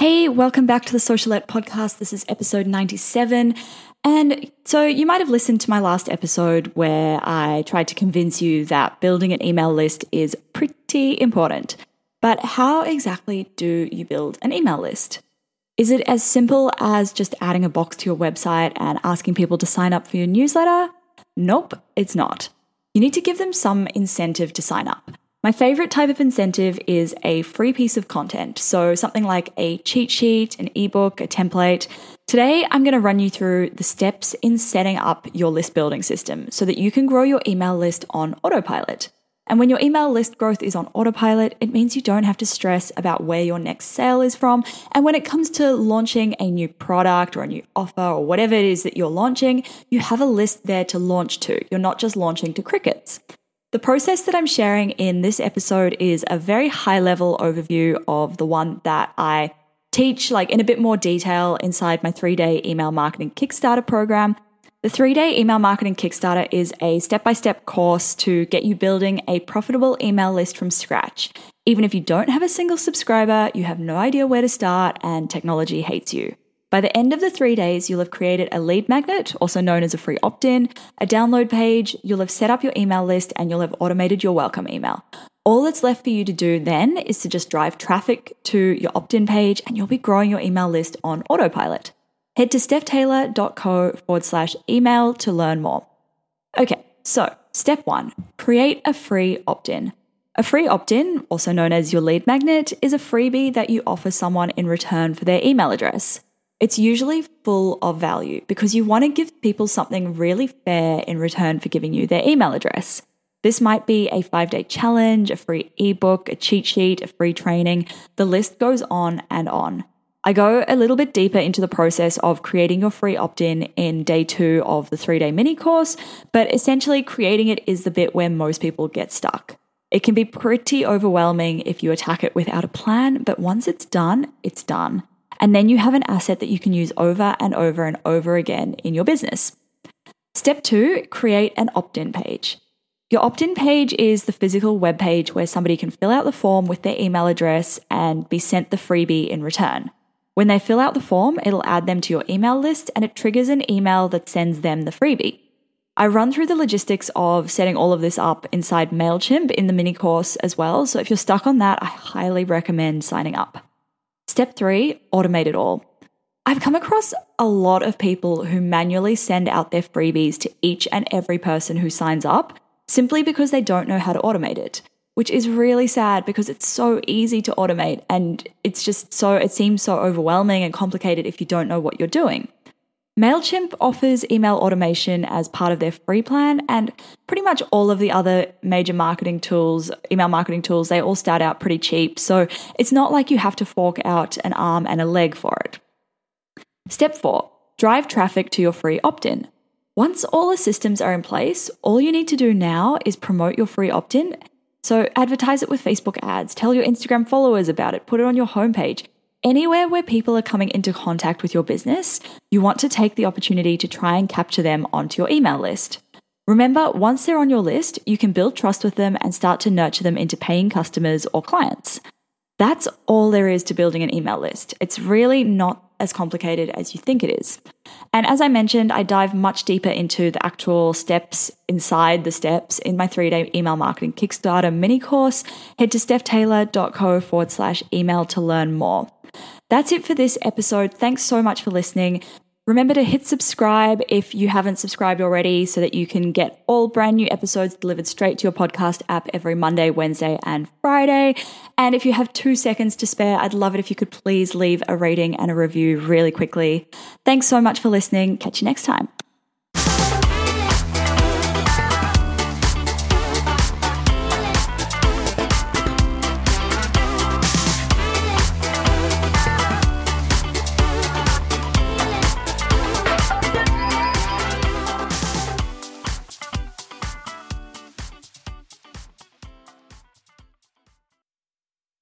Hey, welcome back to the Socialette podcast. This is episode 97. And so you might have listened to my last episode where I tried to convince you that building an email list is pretty important. But how exactly do you build an email list? Is it as simple as just adding a box to your website and asking people to sign up for your newsletter? Nope, it's not. You need to give them some incentive to sign up. My favorite type of incentive is a free piece of content. So, something like a cheat sheet, an ebook, a template. Today, I'm going to run you through the steps in setting up your list building system so that you can grow your email list on autopilot. And when your email list growth is on autopilot, it means you don't have to stress about where your next sale is from. And when it comes to launching a new product or a new offer or whatever it is that you're launching, you have a list there to launch to. You're not just launching to crickets. The process that I'm sharing in this episode is a very high level overview of the one that I teach like in a bit more detail inside my 3-day email marketing Kickstarter program. The 3-day email marketing Kickstarter is a step-by-step course to get you building a profitable email list from scratch. Even if you don't have a single subscriber, you have no idea where to start and technology hates you. By the end of the three days, you'll have created a lead magnet, also known as a free opt in, a download page, you'll have set up your email list, and you'll have automated your welcome email. All that's left for you to do then is to just drive traffic to your opt in page, and you'll be growing your email list on autopilot. Head to stephtaylor.co forward slash email to learn more. Okay, so step one create a free opt in. A free opt in, also known as your lead magnet, is a freebie that you offer someone in return for their email address. It's usually full of value because you want to give people something really fair in return for giving you their email address. This might be a five day challenge, a free ebook, a cheat sheet, a free training. The list goes on and on. I go a little bit deeper into the process of creating your free opt in in day two of the three day mini course, but essentially creating it is the bit where most people get stuck. It can be pretty overwhelming if you attack it without a plan, but once it's done, it's done. And then you have an asset that you can use over and over and over again in your business. Step two, create an opt in page. Your opt in page is the physical web page where somebody can fill out the form with their email address and be sent the freebie in return. When they fill out the form, it'll add them to your email list and it triggers an email that sends them the freebie. I run through the logistics of setting all of this up inside MailChimp in the mini course as well. So if you're stuck on that, I highly recommend signing up. Step three, automate it all. I've come across a lot of people who manually send out their freebies to each and every person who signs up simply because they don't know how to automate it, which is really sad because it's so easy to automate and it's just so, it seems so overwhelming and complicated if you don't know what you're doing. MailChimp offers email automation as part of their free plan, and pretty much all of the other major marketing tools, email marketing tools, they all start out pretty cheap. So it's not like you have to fork out an arm and a leg for it. Step four drive traffic to your free opt in. Once all the systems are in place, all you need to do now is promote your free opt in. So advertise it with Facebook ads, tell your Instagram followers about it, put it on your homepage. Anywhere where people are coming into contact with your business, you want to take the opportunity to try and capture them onto your email list. Remember, once they're on your list, you can build trust with them and start to nurture them into paying customers or clients. That's all there is to building an email list. It's really not as complicated as you think it is. And as I mentioned, I dive much deeper into the actual steps inside the steps in my three day email marketing Kickstarter mini course. Head to stephtaylor.co forward slash email to learn more. That's it for this episode. Thanks so much for listening. Remember to hit subscribe if you haven't subscribed already so that you can get all brand new episodes delivered straight to your podcast app every Monday, Wednesday, and Friday. And if you have two seconds to spare, I'd love it if you could please leave a rating and a review really quickly. Thanks so much for listening. Catch you next time.